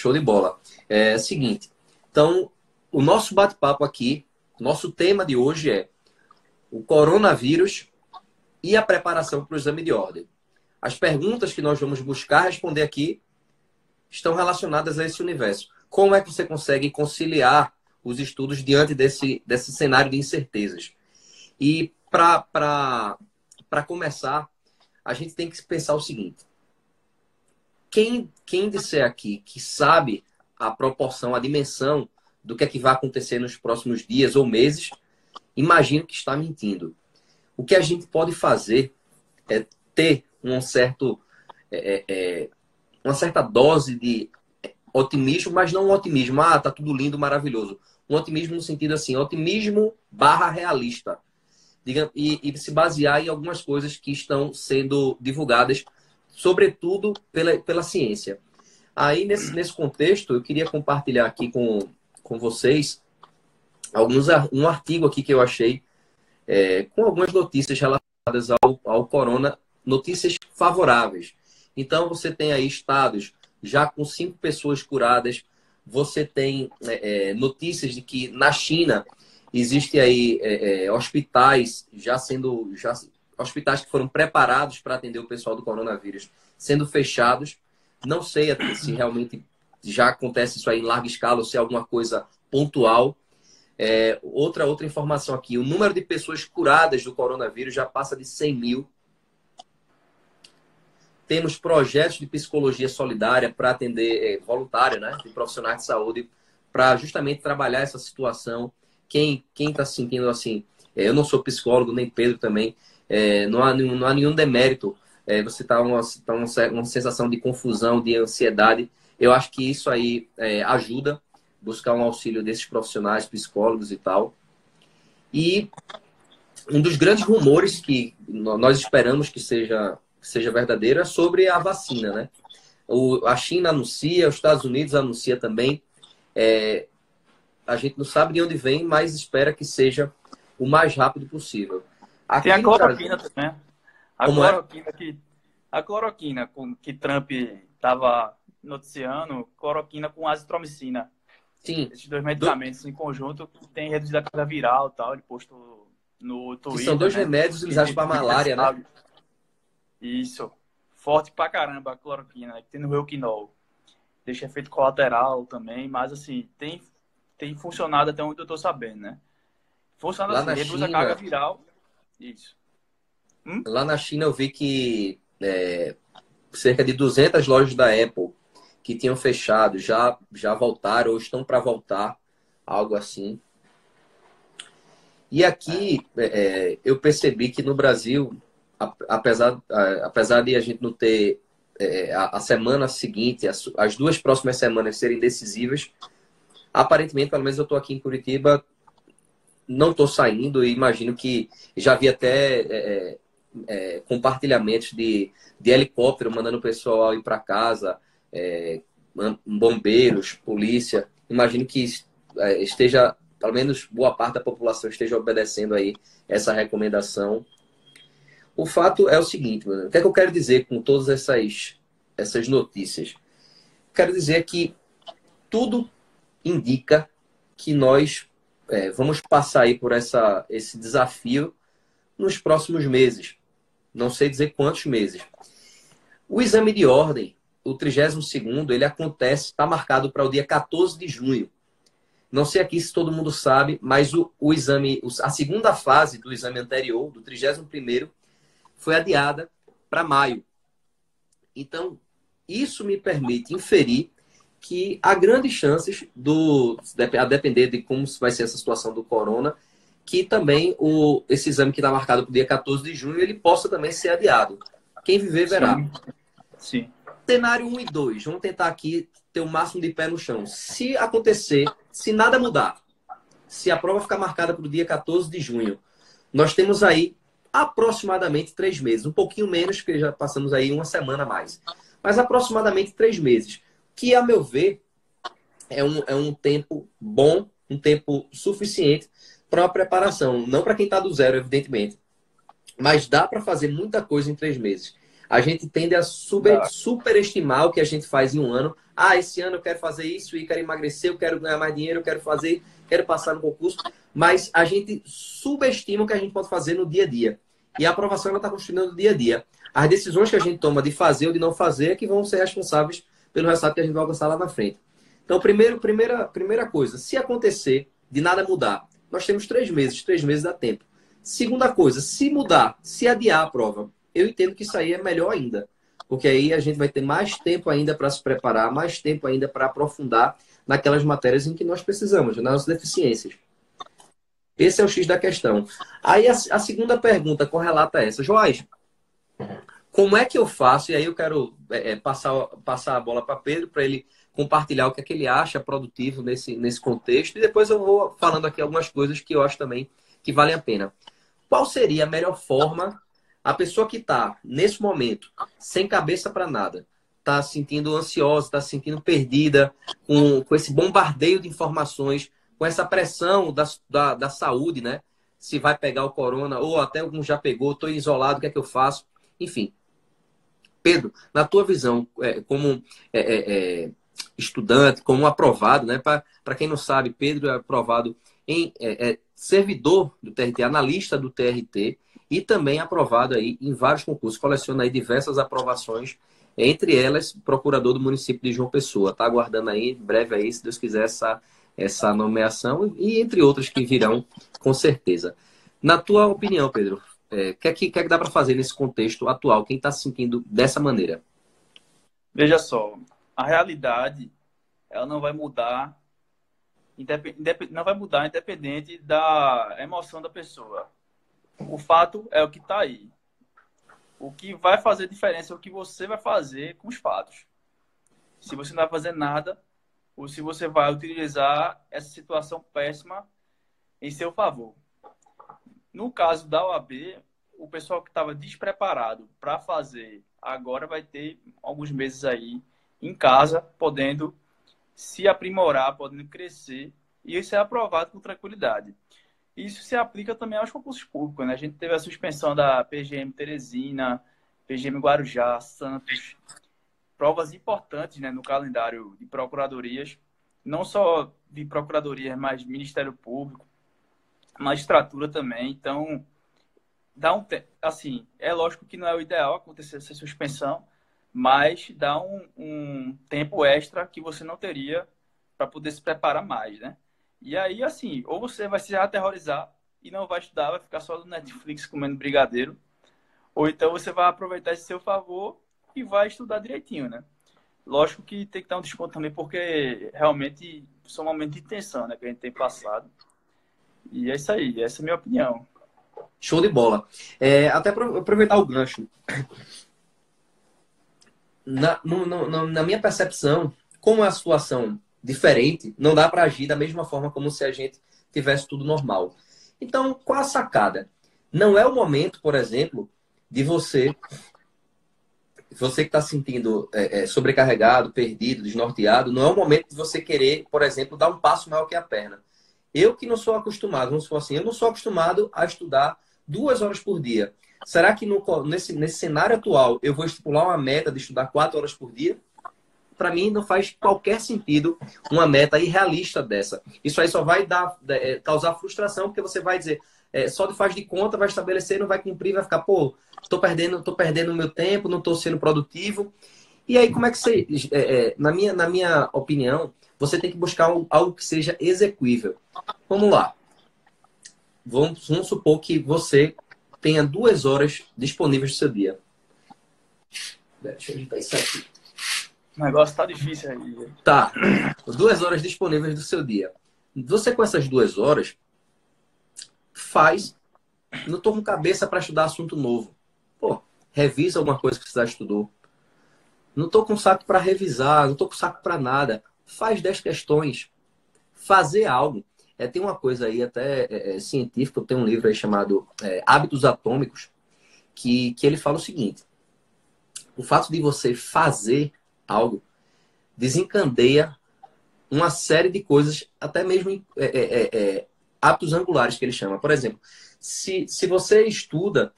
Show de bola. É seguinte, então, o nosso bate-papo aqui, nosso tema de hoje é o coronavírus e a preparação para o exame de ordem. As perguntas que nós vamos buscar responder aqui estão relacionadas a esse universo. Como é que você consegue conciliar os estudos diante desse, desse cenário de incertezas? E para começar, a gente tem que pensar o seguinte: quem, quem disser aqui que sabe a proporção, a dimensão do que é que vai acontecer nos próximos dias ou meses, imagino que está mentindo. O que a gente pode fazer é ter um certo, é, é, é uma certa dose de otimismo, mas não um otimismo, ah, tá tudo lindo, maravilhoso. Um otimismo no sentido assim, otimismo barra realista. E, e se basear em algumas coisas que estão sendo divulgadas, sobretudo pela, pela ciência. Aí, nesse, nesse contexto, eu queria compartilhar aqui com, com vocês alguns, um artigo aqui que eu achei é, com algumas notícias relacionadas ao, ao corona, notícias favoráveis. Então, você tem aí estados já com cinco pessoas curadas, você tem é, é notícias de que na China existe aí é, é, hospitais já sendo já hospitais que foram preparados para atender o pessoal do coronavírus sendo fechados. Não sei se realmente já acontece isso aí em larga escala ou se é alguma coisa pontual. É, outra outra informação aqui: o número de pessoas curadas do coronavírus já passa de 100 mil. Temos projetos de psicologia solidária para atender é, voluntária, né, de profissionais de saúde, para justamente trabalhar essa situação. Quem está sentindo assim, é, eu não sou psicólogo nem Pedro também, é, não há não há nenhum demérito. É, você está uma, tá uma, uma sensação de confusão, de ansiedade. Eu acho que isso aí é, ajuda buscar um auxílio desses profissionais, psicólogos e tal. E um dos grandes rumores que nós esperamos que seja, seja verdadeiro é sobre a vacina, né? O, a China anuncia, os Estados Unidos anuncia também. É, a gente não sabe de onde vem, mas espera que seja o mais rápido possível. Aqui Tem a cloroquina Brasil, também. A Como é? cloroquina é? que a cloroquina com que Trump estava noticiando, cloroquina com azitromicina. Sim. Esses dois medicamentos Do... em conjunto têm reduzido a carga viral tal. Ele postou no Twitter. Que são dois né? remédios utilizados para malária, né? Isso. Forte pra caramba a cloroquina, né? que tem no Reuquinol. Deixa efeito colateral também, mas assim, tem, tem funcionado até onde eu tô sabendo, né? Funciona Lá assim, reduz China... a carga viral. Isso. Hum? Lá na China eu vi que é, cerca de 200 lojas da Apple que tinham fechado já, já voltaram ou estão para voltar, algo assim. E aqui é, é, eu percebi que no Brasil, apesar, apesar de a gente não ter é, a, a, semana seguinte, as, as, duas próximas semanas serem decisivas, aparentemente, pelo menos eu estou aqui em Curitiba, não estou saindo e imagino que já vi até é, é, compartilhamentos de, de helicóptero mandando o pessoal ir para casa, é, bombeiros, polícia. Imagino que é, esteja, pelo menos boa parte da população esteja obedecendo aí essa recomendação. O fato é o seguinte, mano, o que é que eu quero dizer com todas essas, essas notícias? Quero dizer que tudo indica que nós é, vamos passar aí por essa, esse desafio nos próximos meses. Não sei dizer quantos meses. O exame de ordem o 32 ele acontece, está marcado para o dia 14 de junho. Não sei aqui se todo mundo sabe, mas o, o exame, a segunda fase do exame anterior, do 31 foi adiada para maio. Então, isso me permite inferir que há grandes chances do a depender de como vai ser essa situação do corona, que também o, esse exame que está marcado para o dia 14 de junho, ele possa também ser adiado. Quem viver verá. Sim. Sim. Cenário 1 e 2, vamos tentar aqui ter o máximo de pé no chão. Se acontecer, se nada mudar, se a prova ficar marcada para o dia 14 de junho, nós temos aí aproximadamente três meses, um pouquinho menos, porque já passamos aí uma semana a mais, mas aproximadamente três meses, que, a meu ver, é um, é um tempo bom, um tempo suficiente para uma preparação. Não para quem está do zero, evidentemente, mas dá para fazer muita coisa em três meses. a gente tende a super, superestimar o que a gente faz em um ano. Ah, esse ano eu quero fazer isso e quero emagrecer, eu quero ganhar mais dinheiro, eu quero fazer, quero passar no concurso. Mas a gente subestima o que a gente pode fazer no dia a dia. E a aprovação está construindo no dia a dia. As decisões que a gente toma de fazer ou de não fazer é que vão ser responsáveis pelo resultado que a gente vai alcançar lá na frente. Então, primeiro, primeira, primeira coisa, se acontecer de nada mudar, nós temos três meses, três meses dá tempo. Segunda coisa, se mudar, se adiar a prova, eu entendo que isso aí é melhor ainda. Porque aí a gente vai ter mais tempo ainda para se preparar, mais tempo ainda para aprofundar naquelas matérias em que nós precisamos, nas nossas deficiências. Esse é o X da questão. Aí a, a segunda pergunta correlata a essa. Joás, como é que eu faço? E aí eu quero é, é passar, passar a bola para Pedro, para ele compartilhar o que, é que ele acha produtivo nesse, nesse contexto. E depois eu vou falando aqui algumas coisas que eu acho também que valem a pena. Qual seria a melhor forma a pessoa que está nesse momento sem cabeça para nada, está se sentindo ansiosa, está se sentindo perdida, com, com esse bombardeio de informações, com essa pressão da, da, da saúde, né? Se vai pegar o corona, ou até algum já pegou, estou isolado, o que é que eu faço? Enfim. Pedro, na tua visão, é, como é, é, estudante, como aprovado, né? Para quem não sabe, Pedro é aprovado em é, é, servidor do TRT, analista do TRT e também aprovado aí em vários concursos. Coleciona aí diversas aprovações, entre elas, procurador do município de João Pessoa. Está aguardando aí, breve aí, se Deus quiser, essa, essa nomeação e entre outras que virão, com certeza. Na tua opinião, Pedro, é, que, é que, que, é que dá para fazer nesse contexto atual? Quem está se sentindo dessa maneira? Veja só, a realidade ela não vai mudar não vai mudar independente da emoção da pessoa. O fato é o que está aí. O que vai fazer diferença é o que você vai fazer com os fatos. Se você não vai fazer nada, ou se você vai utilizar essa situação péssima em seu favor. No caso da OAB, o pessoal que estava despreparado para fazer agora vai ter alguns meses aí em casa, podendo se aprimorar, podendo crescer, e isso é aprovado com tranquilidade. Isso se aplica também aos concursos públicos, né? A gente teve a suspensão da PGM Teresina, PGM Guarujá, Santos, provas importantes né, no calendário de procuradorias, não só de procuradorias, mas Ministério Público, magistratura também. Então, dá um assim, é lógico que não é o ideal acontecer essa suspensão, mas dá um, um tempo extra que você não teria para poder se preparar mais, né? E aí, assim, ou você vai se aterrorizar e não vai estudar, vai ficar só no Netflix comendo brigadeiro, ou então você vai aproveitar esse seu favor e vai estudar direitinho, né? Lógico que tem que dar um desconto também, porque realmente são momentos de tensão, né, que a gente tem passado. E é isso aí, essa é a minha opinião. Show de bola. É, até aproveitar o gancho na, no, no, na minha percepção, como é a situação diferente, não dá para agir da mesma forma como se a gente tivesse tudo normal. Então, qual a sacada? Não é o momento, por exemplo, de você, você que está sentindo é, é, sobrecarregado, perdido, desnorteado, não é o momento de você querer, por exemplo, dar um passo maior que a perna. Eu que não sou acostumado, não sou assim, eu não sou acostumado a estudar duas horas por dia. Será que no, nesse, nesse cenário atual eu vou estipular uma meta de estudar quatro horas por dia? Para mim não faz qualquer sentido uma meta irrealista dessa. Isso aí só vai dar, é, causar frustração, porque você vai dizer, é, só de faz de conta, vai estabelecer, não vai cumprir, vai ficar, pô, tô perdendo, tô perdendo o meu tempo, não tô sendo produtivo. E aí, como é que você, é, é na, minha, na minha opinião, você tem que buscar algo que seja execuível. Vamos lá. Vamos, vamos supor que você tenha duas horas disponíveis do seu dia. Deixa eu ajeitar isso aqui. O negócio tá difícil aí. Tá. Duas horas disponíveis do seu dia. Você com essas duas horas faz. Não tô com cabeça para estudar assunto novo. Pô, revisa alguma coisa que você já estudou. Não tô com saco para revisar, não tô com saco para nada. Faz 10 questões. Fazer algo. É, tem uma coisa aí até é, é, científica, tem um livro aí chamado é, Hábitos Atômicos, que, que ele fala o seguinte: o fato de você fazer algo desencandeia uma série de coisas, até mesmo é, é, é, hábitos angulares que ele chama. Por exemplo, se, se você estuda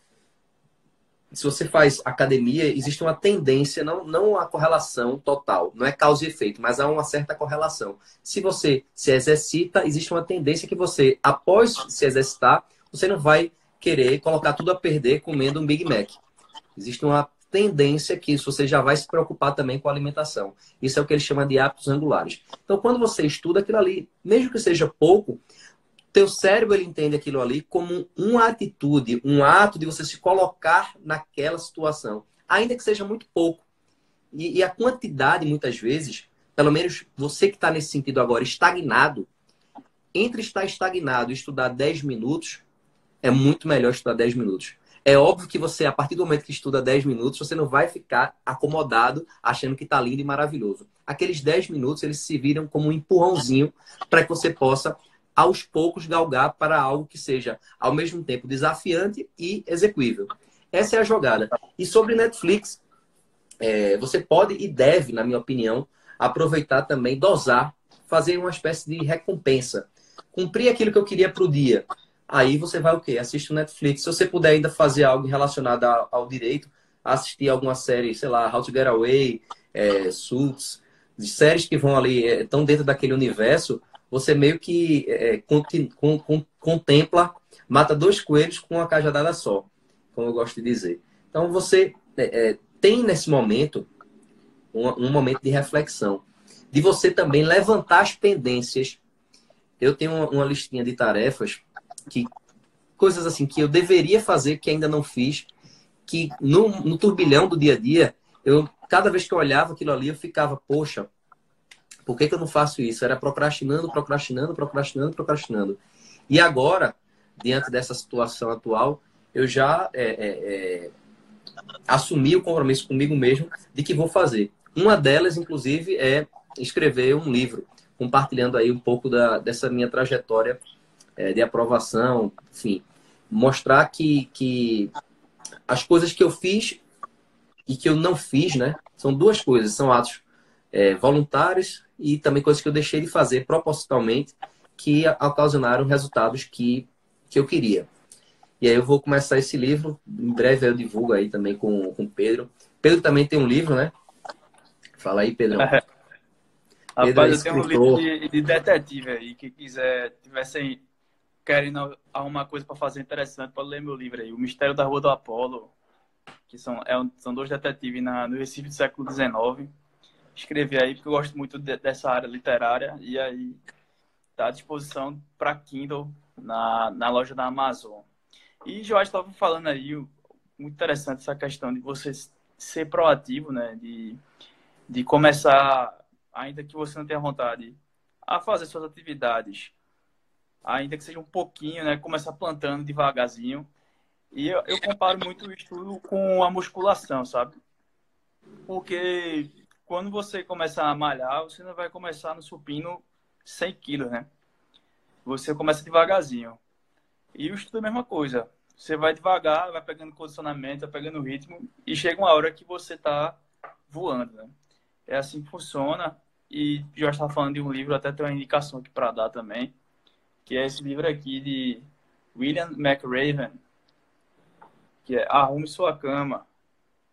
se você faz academia, existe uma tendência, não, não a correlação total, não é causa e efeito, mas há uma certa correlação. Se você se exercita, existe uma tendência que você, após se exercitar, você não vai querer colocar tudo a perder comendo um Big Mac. Existe uma tendência que isso você já vai se preocupar também com a alimentação. Isso é o que ele chama de hábitos angulares. Então, quando você estuda aquilo ali, mesmo que seja pouco, teu cérebro ele entende aquilo ali como uma atitude, um ato de você se colocar naquela situação, ainda que seja muito pouco. E, e a quantidade, muitas vezes, pelo menos você que está nesse sentido agora, estagnado, entre estar estagnado e estudar 10 minutos, é muito melhor estudar 10 minutos. É óbvio que você, a partir do momento que estuda 10 minutos, você não vai ficar acomodado achando que está lindo e maravilhoso. Aqueles 10 minutos, eles se viram como um empurrãozinho para que você possa, aos poucos, galgar para algo que seja, ao mesmo tempo, desafiante e execuível. Essa é a jogada. E sobre Netflix, é, você pode e deve, na minha opinião, aproveitar também, dosar, fazer uma espécie de recompensa. Cumprir aquilo que eu queria para o dia Aí você vai o quê? Assiste o Netflix. Se você puder ainda fazer algo relacionado ao, direito, assistir alguma série, sei lá, How to Get Away, é, Suits, séries que vão ali, estão é, dentro daquele universo, você meio que é, con contempla, mata dois coelhos com uma cajadada só, como eu gosto de dizer. Então você é, é tem nesse momento um, um momento de reflexão, de você também levantar as pendências. Eu tenho uma, uma listinha de tarefas que coisas assim que eu deveria fazer que ainda não fiz, que no, no turbilhão do dia a dia, eu cada vez que eu olhava aquilo ali, eu ficava, poxa, por que, que eu não faço isso? Era procrastinando, procrastinando, procrastinando, procrastinando. E agora, diante dessa situação atual, eu já é, é, é, assumi o compromisso comigo mesmo de que vou fazer. Uma delas, inclusive, é escrever um livro, compartilhando aí um pouco da, dessa minha trajetória é, de aprovação, enfim, mostrar que, que as coisas que eu fiz e que eu não fiz, né, são duas coisas, são atos é, voluntários e também coisas que eu deixei de fazer propositalmente que ocasionaram resultados que, que eu queria. E aí eu vou começar esse livro, em breve eu divulgo aí também com o Pedro. Pedro também tem um livro, né? Fala aí, Pedro. É. Rapaz, eu tenho um livro de, de detetive aí, que quiser, tivesse querendo arrumar coisa para fazer interessante, pode ler meu livro aí, O Mistério da Rua do Apolo, que são, é são dois detetives na, no Recife do século XIX. Escrevi aí porque eu gosto muito de, dessa área literária e aí está à disposição para Kindle na, na loja da Amazon. E Joás estava falando aí, muito interessante essa questão de você ser proativo, né? De, de começar, ainda que você não tenha vontade, a fazer suas atividades ainda que seja um pouquinho, né? Começar plantando devagarzinho. E eu, eu comparo muito o estudo com a musculação, sabe? Porque quando você começar a malhar, você não vai começar no supino 100 quilos, né? Você começa devagarzinho. E o estudo é a mesma coisa. Você vai devagar, vai pegando condicionamento, vai pegando ritmo e chega uma hora que você tá voando, né? É assim que funciona. E já estava falando de um livro, até tem uma indicação aqui para dar também que é esse livro aqui de William McRaven, que é Arrume Sua Cama.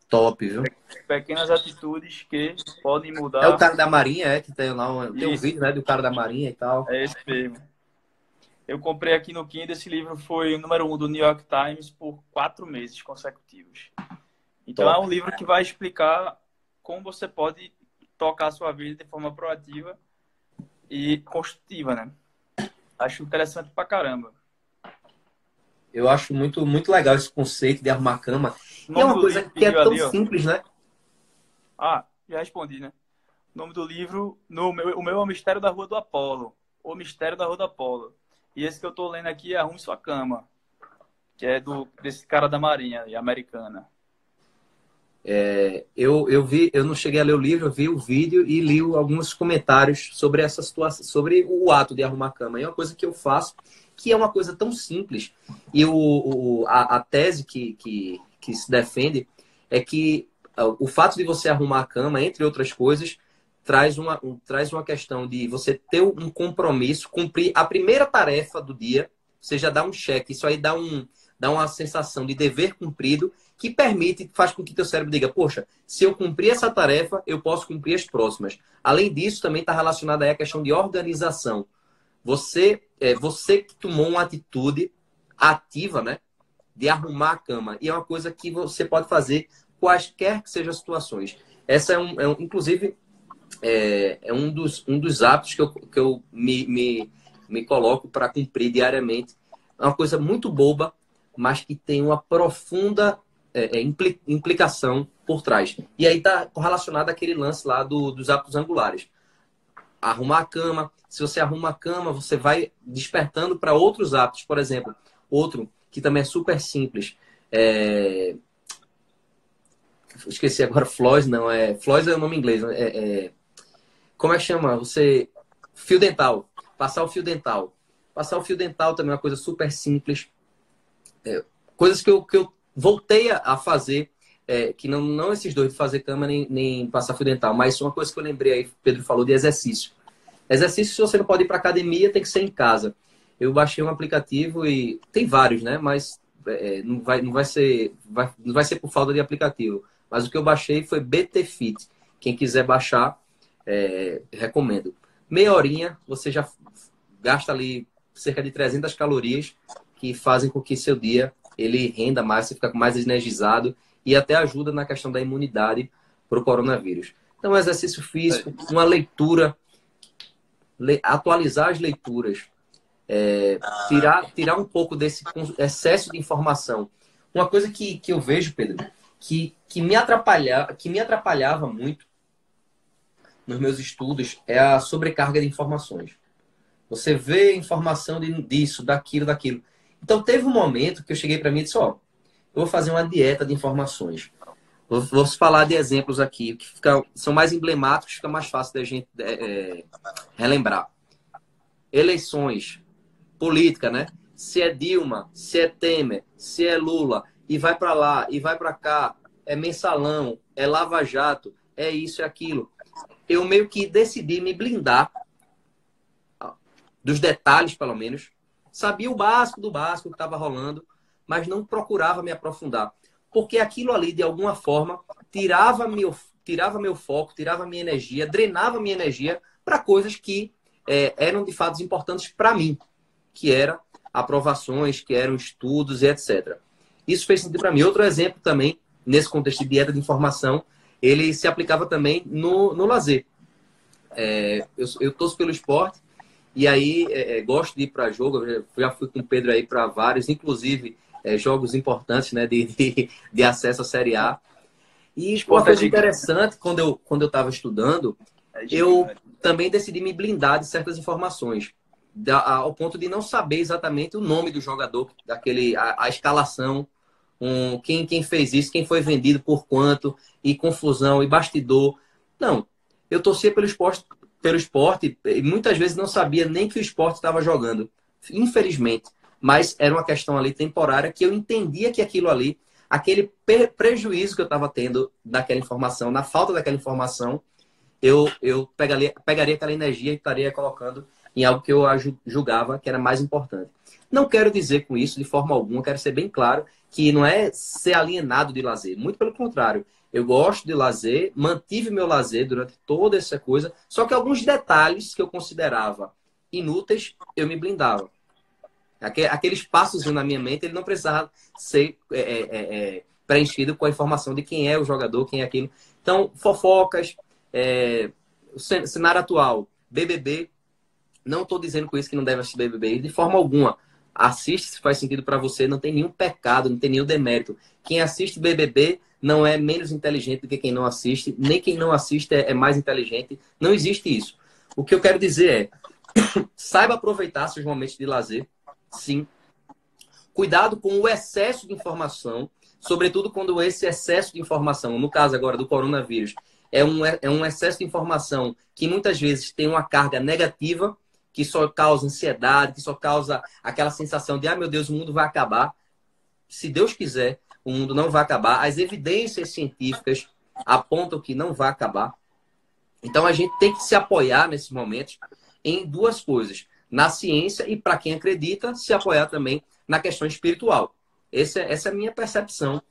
Top, viu? Pequenas atitudes que podem mudar. É o cara da Marinha, é? Que tem lá um, tem um vídeo né, do cara da Marinha e tal. É esse mesmo. Eu comprei aqui no Kindle, esse livro foi o número um do New York Times por quatro meses consecutivos. Então Top. é um livro que vai explicar como você pode tocar a sua vida de forma proativa e construtiva, né? Acho interessante pra caramba. Eu acho muito, muito legal esse conceito de arrumar cama. É uma coisa que é tão ali, simples, né? Ah, já respondi, né? O nome do livro, no meu, o meu é O Mistério da Rua do Apolo. O Mistério da Rua do Apolo. E esse que eu tô lendo aqui é Arrume Sua Cama. Que é do, desse cara da Marinha, americana. É, eu, eu vi, eu não cheguei a ler o livro, eu vi o vídeo e li alguns comentários sobre essa situação, sobre o ato de arrumar cama. É uma coisa que eu faço, que é uma coisa tão simples. E o, o a, a, tese que, que, que se defende é que uh, o fato de você arrumar a cama, entre outras coisas, traz uma, um, traz uma questão de você ter um compromisso, cumprir a primeira tarefa do dia, você já dá um cheque. Isso aí dá um, dá uma sensação de dever cumprido que permite, faz com que teu cérebro diga, poxa, se eu cumprir essa tarefa, eu posso cumprir as próximas. Além disso, também está relacionada a questão de organização. Você, é, você que tomou uma atitude ativa, né? De arrumar a cama. E é uma coisa que você pode fazer quaisquer que sejam as situações. Essa é um, é um inclusive, é, é, um, dos, um dos hábitos que eu, que eu me, me, me coloco para cumprir diariamente. É uma coisa muito boba, mas que tem uma profunda é, é implicação por trás. E aí está correlacionado aquele lance lá do, dos hábitos angulares. Arrumar a cama. Se você arruma a cama, você vai despertando para outros hábitos. Por exemplo, outro que também é super simples. É... Esqueci agora, Floss, não. É... Floss é o nome inglês. Né? É, é... Como é que chama? Você... Fio dental. Passar o fio dental. Passar o fio dental também é uma coisa super simples. É... Coisas que eu, que eu voltei a fazer, é, que não, não esses dois, fazer cama nem, nem passar fio dental, mas uma coisa que eu lembrei aí, Pedro falou de exercício. Exercício, se você não pode ir para academia, tem que ser em casa. Eu baixei um aplicativo e tem vários, né? Mas é, não, vai, não vai ser vai, não vai ser por falta de aplicativo. Mas o que eu baixei foi BT Fit. Quem quiser baixar, é, recomendo. Meia horinha, você já gasta ali cerca de 300 calorias que fazem com que seu dia ele renda mais, você fica mais energizado e até ajuda na questão da imunidade para o coronavírus. Então, exercício físico, uma leitura, atualizar as leituras, é, tirar, tirar um pouco desse excesso de informação. Uma coisa que, que eu vejo, Pedro, que, que, me atrapalha, que me atrapalhava muito nos meus estudos é a sobrecarga de informações. Você vê informação de, disso, daquilo, daquilo. Então teve um momento que eu cheguei para mim e disse, ó, eu vou fazer uma dieta de informações. Vou, vou falar de exemplos aqui que fica, são mais emblemáticos, fica mais fácil da gente é, é, relembrar. Eleições, política, né? Se é Dilma, se é Temer, se é Lula, e vai para lá, e vai para cá, é mensalão, é lava jato, é isso é aquilo. Eu meio que decidi me blindar dos detalhes, pelo menos, sabia o básico do básico que estava rolando, mas não procurava me aprofundar. Porque aquilo ali, de alguma forma, tirava meu, tirava meu foco, tirava minha energia, drenava minha energia para coisas que é, eram de fato importantes para mim, que eram aprovações, que eram estudos e etc. Isso fez sentido para mim. Outro exemplo também, nesse contexto de dieta de informação, ele se aplicava também no, no lazer. É, eu, eu torço pelo esporte, e aí, é, é, gosto de ir para jogo, eu já fui com o Pedro aí para vários, inclusive é, jogos importantes né, de, de, de, acesso à Série A. E uma coisa interessante, quando eu quando eu estava estudando, é eu também decidi me blindar de certas informações, da, ao ponto de não saber exatamente o nome do jogador, daquele a, a escalação, um, quem, quem fez isso, quem foi vendido por quanto, e confusão, e bastidor. Não, eu torcia pelo esporte pelo esporte e muitas vezes não sabia nem que o esporte estava jogando, infelizmente. Mas era uma questão ali temporária que eu entendia que aquilo ali, aquele prejuízo que eu estava tendo daquela informação, na falta daquela informação, eu, eu pegaria, pegaria aquela energia e estaria colocando em algo que eu julgava que era mais importante. Não quero dizer com isso de forma alguma, quero ser bem claro que não é ser alienado de lazer, muito pelo contrário. Eu gosto de lazer, mantive meu lazer durante toda essa coisa, só que alguns detalhes que eu considerava inúteis, eu me blindava. Aquele espaçozinho na minha mente, ele não precisava ser é, é, é, é, preenchido com a informação de quem é o jogador, quem é aquilo. Então, fofocas, é, cenário atual, BBB, não estou dizendo com isso que não deve assistir BBB, de forma alguma. Assiste se faz sentido para você, não tem nenhum pecado, não tem nenhum demérito. Quem assiste BBB não é menos inteligente do que quem não assiste, nem quem não assiste é, é mais inteligente. Não existe isso. O que eu quero dizer é, saiba aproveitar seus momentos de lazer, sim. Cuidado com o excesso de informação, sobretudo quando esse excesso de informação, no caso agora do coronavírus, é um, é um excesso de informação que muitas vezes tem uma carga negativa, que só causa ansiedade, que só causa aquela sensação de, ah, meu Deus, o mundo vai acabar. Se Deus quiser, o mundo não vai acabar. As evidências científicas apontam que não vai acabar. Então a gente tem que se apoiar nesses momentos em duas coisas: na ciência e, para quem acredita, se apoiar também na questão espiritual. Essa, essa é a minha percepção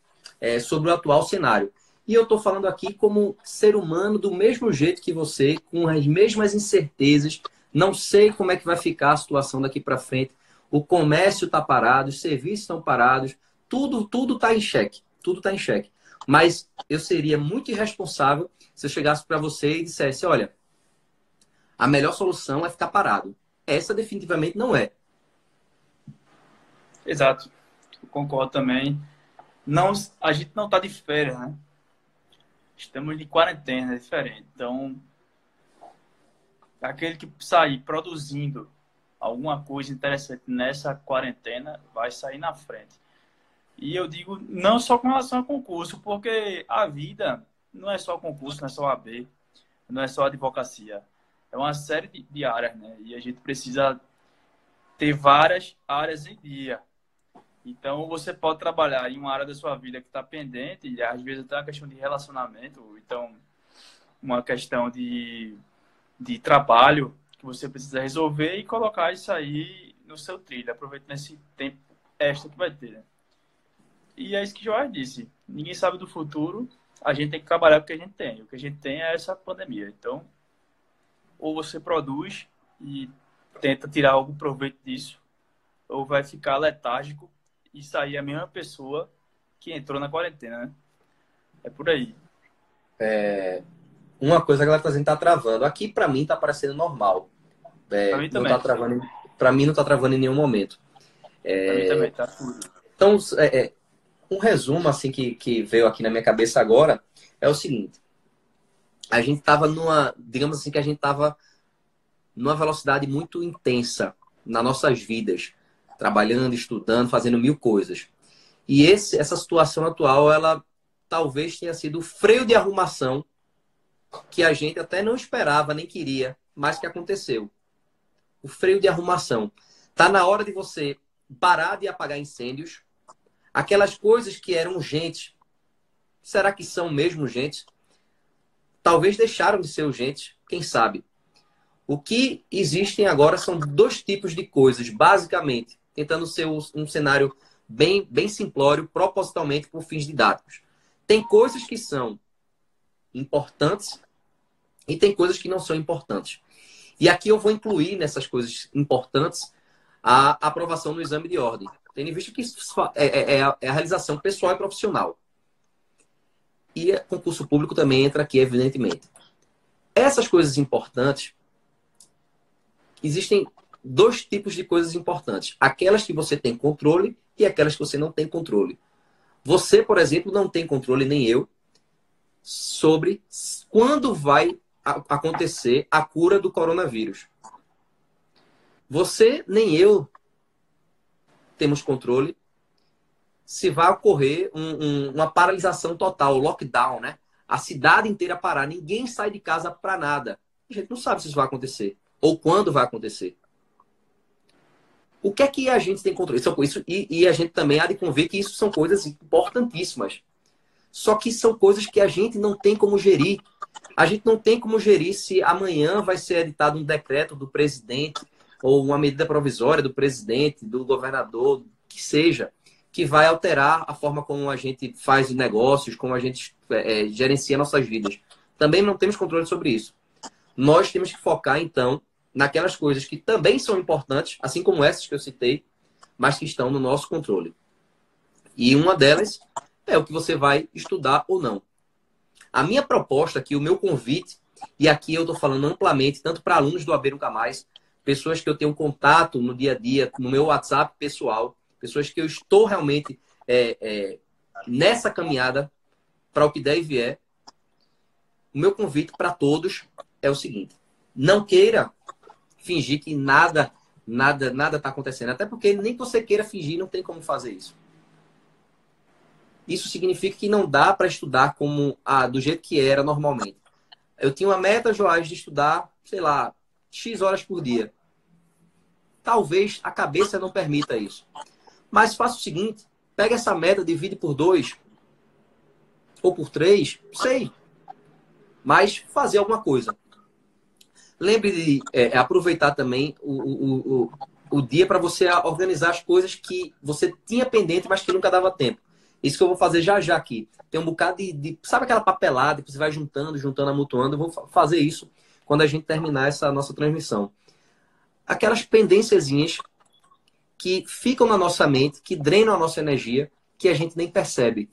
é, sobre o atual cenário. E eu estou falando aqui como ser humano do mesmo jeito que você, com as mesmas incertezas. Não sei como é que vai ficar a situação daqui para frente. O comércio está parado, os serviços estão parados, tudo tudo está em xeque, tudo está em xeque. Mas eu seria muito irresponsável se eu chegasse para você e dissesse, olha, a melhor solução é ficar parado. Essa definitivamente não é. Exato. Eu concordo também. Não, a gente não está de férias, né? Estamos de quarentena, é diferente. Então, aquele que sair produzindo alguma coisa interessante nessa quarentena vai sair na frente. E eu digo não só com relação ao concurso, porque a vida não é só concurso, não é só AB, não é só advocacia. É uma série de, de áreas, né? E a gente precisa ter várias áreas em dia. Então, você pode trabalhar em uma área da sua vida que está pendente, e às vezes até uma questão de relacionamento, então, uma questão de, de trabalho que você precisa resolver e colocar isso aí no seu trilho, aproveitando esse tempo extra que vai ter. Né? E é isso que Joás disse: ninguém sabe do futuro, a gente tem que trabalhar com o que a gente tem. O que a gente tem é essa pandemia. Então, ou você produz e tenta tirar algum proveito disso, ou vai ficar letárgico e sair a mesma pessoa que entrou na quarentena, né? É por aí. É, uma coisa que ela está dizendo tá travando. Aqui para mim tá parecendo normal. É, pra mim também. Não tá travando, para mim não tá travando em nenhum momento. É, pra mim também tá tudo. Então, é, é, um resumo assim que, que veio aqui na minha cabeça agora é o seguinte: a gente tava numa, digamos assim que a gente tava numa velocidade muito intensa nas nossas vidas trabalhando, estudando, fazendo mil coisas. E esse, essa situação atual, ela talvez tenha sido o freio de arrumação que a gente até não esperava, nem queria, mas que aconteceu. O freio de arrumação. Tá na hora de você parar de apagar incêndios. Aquelas coisas que eram urgentes, será que são mesmo urgentes? Talvez deixaram de ser urgentes, quem sabe? O que existem agora são dois tipos de coisas, basicamente tentando ser um cenário bem, bem simplório, propositalmente por fins didáticos. Tem coisas que são importantes e tem coisas que não são importantes. E aqui eu vou incluir nessas coisas importantes a aprovação no exame de ordem, tendo visto que é, é, é, é a realização pessoal e profissional. E concurso público também entra aqui, evidentemente. Essas coisas importantes, existem dois tipos de coisas importantes: aquelas que você tem controle e aquelas que você não tem controle. Você, por exemplo, não tem controle, nem eu, sobre quando vai acontecer a cura do coronavírus. Você, nem eu, temos controle se vai ocorrer um, um, uma paralisação total, lockdown, né? A cidade inteira parar, ninguém sai de casa para nada. A gente não sabe se isso vai acontecer ou quando vai acontecer. O que é que a gente tem controle? Isso, isso, e, e a gente também há de convir que isso são coisas importantíssimas. Só que são coisas que a gente não tem como gerir. A gente não tem como gerir se amanhã vai ser editado um decreto do presidente ou uma medida provisória do presidente, do governador, que seja, que vai alterar a forma como a gente faz negócios, como a gente é, gerencia nossas vidas. Também não temos controle sobre isso. Nós temos que focar, então, naquelas coisas que também são importantes, assim como essas que eu citei, mas que estão no nosso controle. E uma delas é o que você vai estudar ou não. A minha proposta aqui, o meu convite, e aqui eu estou falando amplamente, tanto para alunos do AB Nunca Mais, pessoas que eu tenho contato no dia a dia, no meu WhatsApp pessoal, pessoas que eu estou realmente é, é, nessa caminhada para o que der e vier. O meu convite para todos é o seguinte: não queira fingir que nada, nada, nada está acontecendo. Até porque nem que você queira fingir, não tem como fazer isso. Isso significa que não dá para estudar como ah, do jeito que era normalmente. Eu tinha uma meta, Joás, de estudar, sei lá, X horas por dia. Talvez a cabeça não permita isso. Mas faça o seguinte: pega essa meta, divide por dois ou por três, sei. Mas fazer alguma coisa. Lembre de é, aproveitar também o, o, o, o dia para você organizar as coisas que você tinha pendente, mas que nunca dava tempo. Isso que eu vou fazer já já aqui. Tem um bocado de, de sabe aquela papelada que você vai juntando, juntando, amutuando. Eu vou fazer isso quando a gente terminar essa nossa transmissão. Aquelas pendênciazinhas que ficam na nossa mente, que drenam a nossa energia, que a gente nem percebe.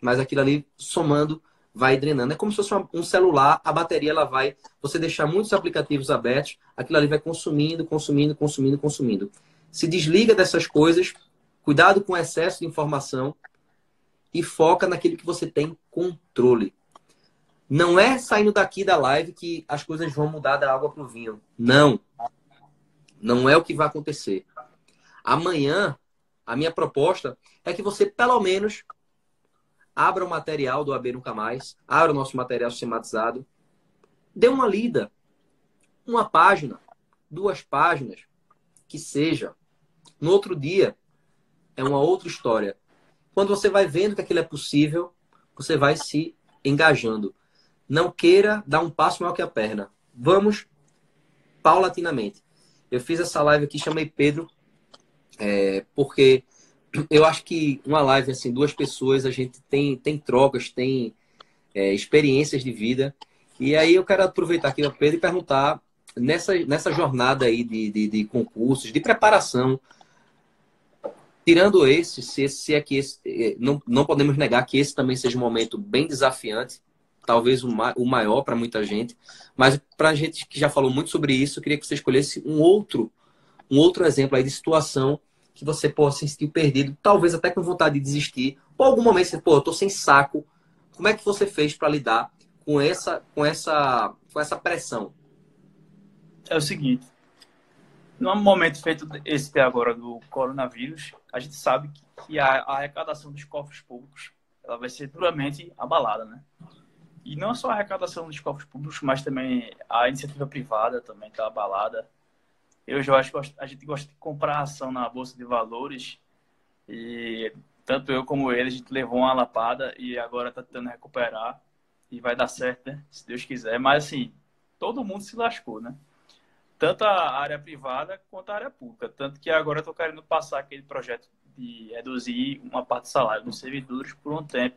Mas aquilo ali, somando, vai drenando. É como se fosse um celular, a bateria ela vai, você deixar muitos aplicativos abertos, aquilo ali vai consumindo, consumindo, consumindo, consumindo. Se desliga dessas coisas, cuidado com o excesso de informação e foca naquilo que você tem controle. Não é saindo daqui da live que as coisas vão mudar da água para o vinho. Não. Não é o que vai acontecer. Amanhã, a minha proposta é que você, pelo menos, abra o material do AB Nunca Mais, abra o nosso material sistematizado, dê uma lida. Uma página, duas páginas, que seja. No outro dia, é uma outra história. Quando você vai vendo que aquilo é possível, você vai se engajando. Não queira dar um passo maior que a perna. Vamos paulatinamente. Eu fiz essa live aqui, chamei Pedro é, porque eu acho que uma live, assim, duas pessoas, a gente tem, tem trocas, tem é, experiências de vida. E aí eu quero aproveitar aqui o Pedro e perguntar, nessa, nessa jornada aí de, de, de concursos, de preparação, tirando esse, se, se é que esse, é, não, não podemos negar que esse também seja um momento bem desafiante, talvez o, ma, o maior para muita gente, mas para a gente que já falou muito sobre isso, eu queria que você escolhesse um outro, um outro exemplo aí de situação que você possa se sentir perdido, talvez até com vontade de desistir, ou algum momento você, pô, eu tô sem saco. Como é que você fez para lidar com essa, com essa, com essa pressão? É o seguinte, no momento feito esse agora do coronavírus, a gente sabe que a, a arrecadação dos cofres públicos ela vai ser duramente abalada, né? E não só a arrecadação dos cofres públicos, mas também a iniciativa privada também está abalada. Eu já acho que a gente gosta de comprar ação na bolsa de valores e tanto eu como ele a gente levou uma lapada e agora está tentando recuperar e vai dar certo, né? Se Deus quiser. Mas assim, todo mundo se lascou, né? Tanto a área privada quanto a área pública. Tanto que agora estou querendo passar aquele projeto de reduzir uma parte do salário dos servidores por um tempo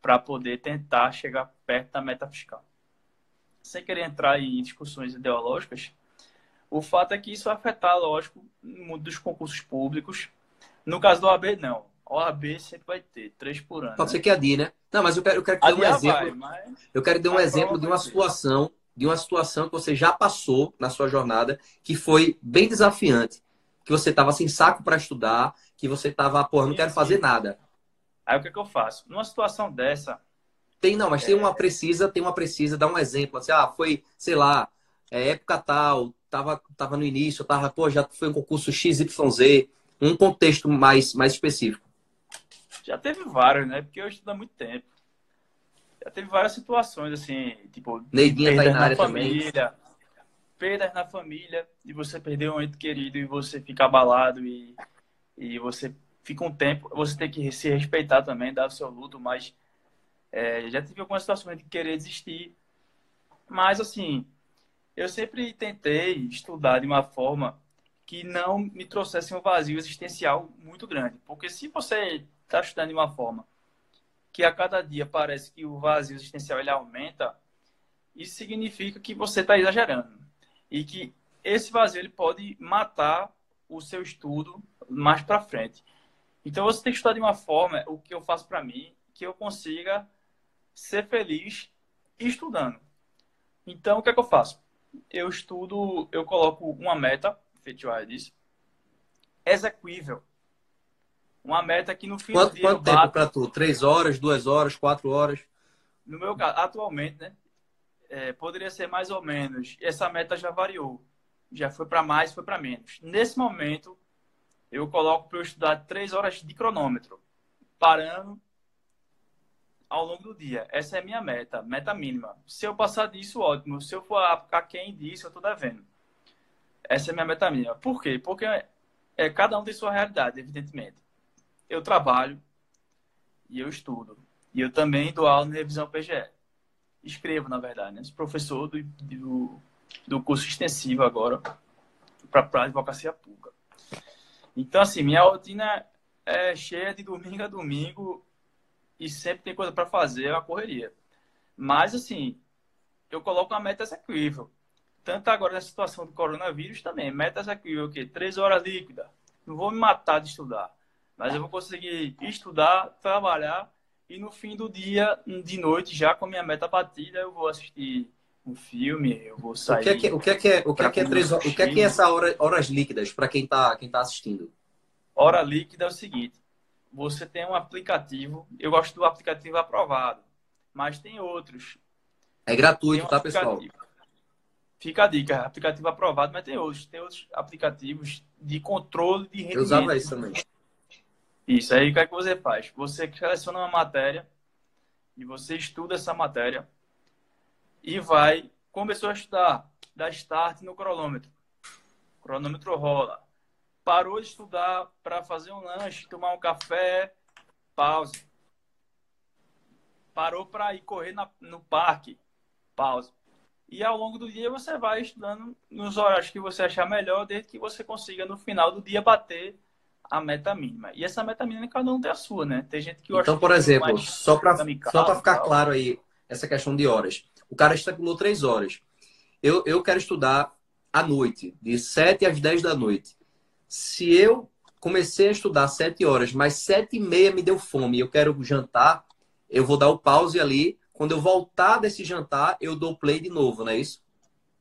para poder tentar chegar perto da meta fiscal. Sem querer entrar em discussões ideológicas, o fato é que isso vai afetar, lógico, mundo dos concursos públicos. No caso do OAB, não. O OAB sempre vai ter, três por ano. Pode ser que adie, né? Não, mas eu quero, eu quero dar um exemplo. Vai, eu quero dar um exemplo de uma situação, de uma situação que você já passou na sua jornada, que foi bem desafiante. Que você estava sem saco para estudar, que você estava, pô, não quero fazer nada. Aí o que, é que eu faço? Numa situação dessa. Tem, não, mas é... tem uma precisa, tem uma precisa, dá um exemplo. Assim, ah, foi, sei lá, é, época tal, tava, tava no início, tava, pô, já foi um concurso XYZ, um contexto mais, mais específico. Já teve vários, né? Porque eu estudo há muito tempo. Já teve várias situações, assim, tipo, Neidinha tá aí na, na área família, também. perdas na família, e você perder um ente querido e você fica abalado e, e você fica um tempo, você tem que se respeitar também, dar o seu luto, mas é, já tive algumas situações de querer desistir. Mas, assim, eu sempre tentei estudar de uma forma que não me trouxesse um vazio existencial muito grande. Porque se você está estudando de uma forma que a cada dia parece que o vazio existencial ele aumenta, isso significa que você está exagerando. E que esse vazio ele pode matar o seu estudo mais para frente. Então você tem que estudar de uma forma, o que eu faço para mim, que eu consiga ser feliz estudando. Então o que é que eu faço? eu estudo, eu coloco uma meta, disso, execuível. Uma meta que no fim quanto, do dia. Quanto tempo para tu? Três horas, duas horas, quatro horas? No meu caso, atualmente, né? É, poderia ser mais ou menos. Essa meta já variou. Já foi para mais, foi para menos. Nesse momento, eu coloco para eu estudar três horas de cronômetro, parando ao longo do dia. Essa é a minha meta, meta mínima. Se eu passar disso, ótimo. Se eu for a quem disso, eu estou devendo. Essa é a minha meta mínima. Por quê? Porque é, cada um tem sua realidade, evidentemente. Eu trabalho e eu estudo. E eu também dou aula na revisão PGE. Escrevo, na verdade, né? Sou professor do, do, do curso extensivo agora para a advocacia pública. Então, assim, minha rotina é cheia de domingo a domingo e sempre tem coisa para fazer, é uma correria. Mas, assim, eu coloco uma meta execuível. Tanto agora na situação do coronavírus também. Meta execuível o quê? Três horas líquida. Não vou me matar de estudar. Mas eu vou conseguir estudar, trabalhar e no fim do dia, de noite, já com a minha meta batida, eu vou assistir um filme, eu vou sair. O que é que, o que, é, que é, o que é, que é, três, o que é, que é essa hora, horas líquidas para quem está quem tá assistindo? Hora líquida é o seguinte: você tem um aplicativo, eu gosto do aplicativo aprovado, mas tem outros. É gratuito, um tá, pessoal? Fica a dica, aplicativo aprovado, mas tem outros. Tem outros aplicativos de controle de rendimento. Eu usava isso também. Isso, aí o que é que você faz? Você seleciona uma matéria e você estuda essa matéria e vai, começou a estudar, dá start no cronômetro. O cronômetro rola. Parou de estudar para fazer um lanche, tomar um café, pausa. Parou para ir correr na, no parque, pausa. E ao longo do dia você vai estudando nos horários que você achar melhor, desde que você consiga no final do dia bater a meta mínima. E essa meta mínima cada um tem a sua, né? Tem gente que Então, por exemplo, só para só para ficar claro aí essa questão de horas. O cara estipulou três horas. Eu, eu quero estudar à noite, de 7 às 10 da noite. Se eu comecei a estudar sete horas, mas sete e meia me deu fome e eu quero jantar, eu vou dar o pause ali. Quando eu voltar desse jantar, eu dou play de novo, não é isso?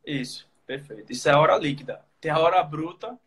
Isso, perfeito. Isso é a hora líquida. Tem a hora bruta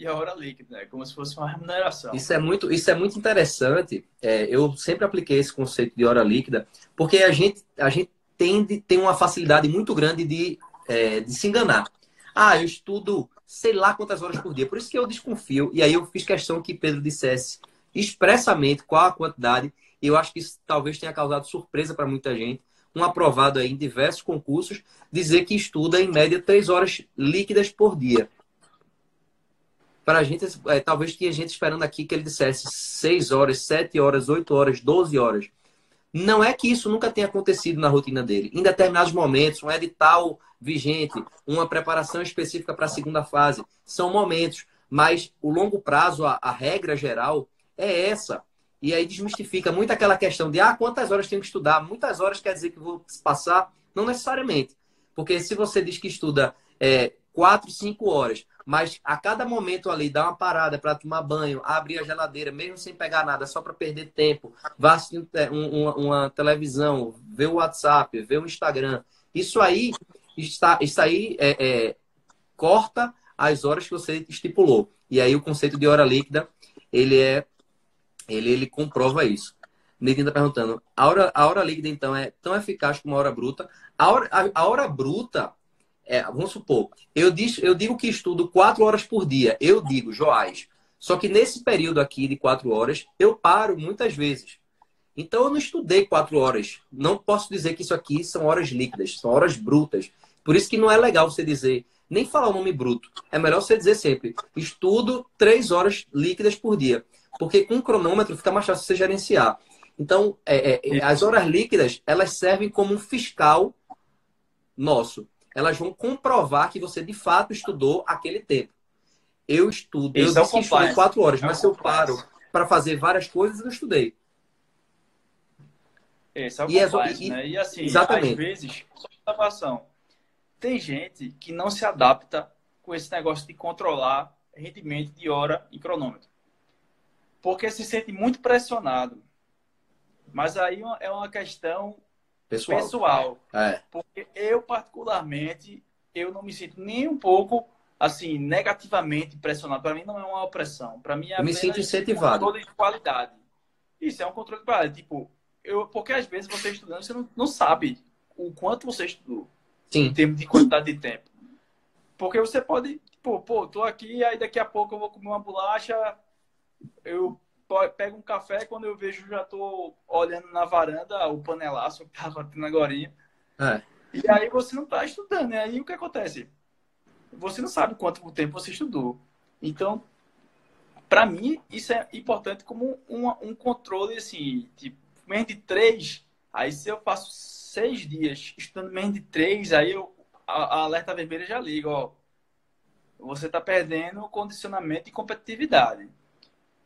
e a hora líquida, né? Como se fosse uma remuneração. Isso é muito, isso é muito interessante. É, eu sempre apliquei esse conceito de hora líquida, porque a gente, a gente tende, tem uma facilidade muito grande de, é, de se enganar. Ah, eu estudo sei lá quantas horas por dia. Por isso que eu desconfio. E aí eu fiz questão que Pedro dissesse expressamente qual a quantidade. E eu acho que isso talvez tenha causado surpresa para muita gente. Um aprovado aí em diversos concursos dizer que estuda em média três horas líquidas por dia. Para a gente, é, talvez tinha gente esperando aqui que ele dissesse seis horas, sete horas, oito horas, doze horas. Não é que isso nunca tenha acontecido na rotina dele. Em determinados momentos, um edital vigente, uma preparação específica para a segunda fase, são momentos. Mas o longo prazo, a, a, regra geral, é essa. E aí desmistifica muito aquela questão de ah, quantas horas tenho que estudar? Muitas horas quer dizer que vou passar? Não necessariamente. Porque se você diz que estuda é, quatro, cinco horas, mas a cada momento ali dá uma parada para tomar banho, abrir a geladeira, mesmo sem pegar nada, só para perder tempo, vá assistir um, uma, uma, televisão, ver o WhatsApp, ver o Instagram. Isso aí está, isso aí é, é, corta as horas que você estipulou. E aí o conceito de hora líquida ele é ele, ele comprova isso. Ninguém está perguntando. A hora, a hora líquida, então, é tão eficaz como a hora bruta. A hora, a, a hora bruta é, vamos supor, eu, diz, eu digo que estudo quatro horas por dia. Eu digo, Joás. Só que nesse período aqui de quatro horas, eu paro muitas vezes. Então eu não estudei quatro horas. Não posso dizer que isso aqui são horas líquidas, são horas brutas. Por isso que não é legal você dizer, nem falar o nome bruto. É melhor você dizer sempre, estudo três horas líquidas por dia. Porque com o cronômetro fica mais fácil você gerenciar. Então, é, é, as horas líquidas, elas servem como um fiscal nosso elas vão comprovar que você de fato estudou aquele tempo. Eu estudo, eu disse que estudei quatro horas, é mas se eu paro para fazer várias coisas, eu estudei. Esse é o e, compliance, e, né? E assim, exatamente. às vezes, observação, tem gente que não se adapta com esse negócio de controlar rendimento de hora e cronômetro. Porque se sente muito pressionado. Mas aí é uma questão pessoal. pessoal. É. Porque eu, particularmente, eu não me sinto nem um pouco assim, negativamente pressionado. Para mim não é uma opressão. Para mim é eu me sinto incentivado. um controle de qualidade. Isso é um controle de qualidade. Tipo, eu, porque às vezes você estudando, você não, não sabe o quanto você estudou. Sim. Em termos de quantidade de tempo. Porque você pode, tipo, pô, tô aqui, aí daqui a pouco eu vou comer uma bolacha, eu pego um café, quando eu vejo, já tô olhando na varanda o panelaço que tava tendo agora. É. E aí você não tá estudando, né? Aí o que acontece? Você não sabe quanto tempo você estudou. Então, para mim, isso é importante como um, um controle, assim, tipo, menos de três, aí se eu faço seis dias estudando menos de três, aí eu, a, a alerta vermelha já liga, ó. você está perdendo condicionamento e competitividade.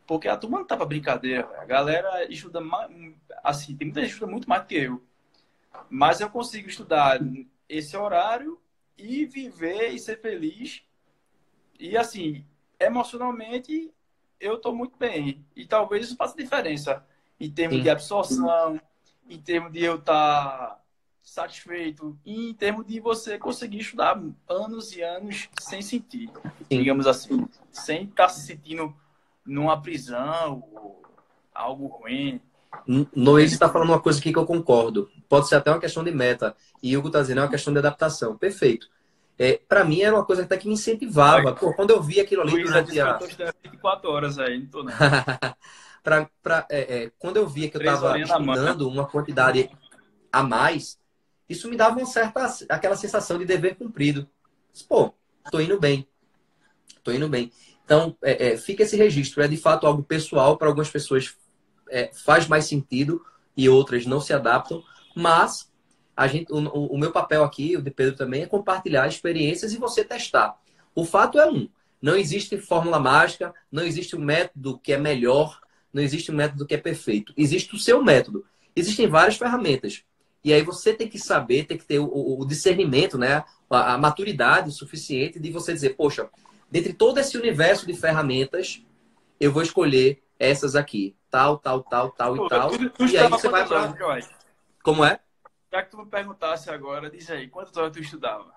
Porque a turma não tá pra brincadeira. A galera estuda mais, assim, tem muita gente que estuda muito mais que eu. Mas eu consigo estudar esse horário e viver e ser feliz. E assim, emocionalmente, eu tô muito bem. E talvez isso faça diferença em termos Sim. de absorção, em termos de eu estar tá satisfeito, e em termos de você conseguir estudar anos e anos sem sentir, Sim. digamos assim, sem estar tá se sentindo numa prisão ou algo ruim. Noês está falando uma coisa aqui que eu concordo. Pode ser até uma questão de meta. E Hugo está dizendo é uma questão de adaptação. Perfeito. É, para mim era uma coisa até que me incentivava. Pô, quando eu vi aquilo ali Luiz, durante a... Eu estou 24 horas aí, não tô não. pra, pra, é, é, quando eu via que eu estava estudando uma quantidade a mais, isso me dava uma certa aquela sensação de dever cumprido. Pô, tô indo bem. Tô indo bem. Então, é, é, fica esse registro. É de fato algo pessoal, para algumas pessoas é, faz mais sentido e outras não se adaptam, mas a gente, o, o, meu papel aqui, o de Pedro também, é compartilhar experiências e você testar. O fato é um: não existe fórmula mágica, não existe um método que é melhor, não existe um método que é perfeito. Existe o seu método. Existem várias ferramentas. E aí você tem que saber, tem que ter o, o discernimento, né? A, a maturidade suficiente de você dizer, poxa, dentre todo esse universo de ferramentas, eu vou escolher essas aqui. Tal, tal, tal, tal Pô, e tal. Tu, tu e aí você vai pra... Como é? Já que tu me perguntasse agora, diz aí, quantas horas tu estudava?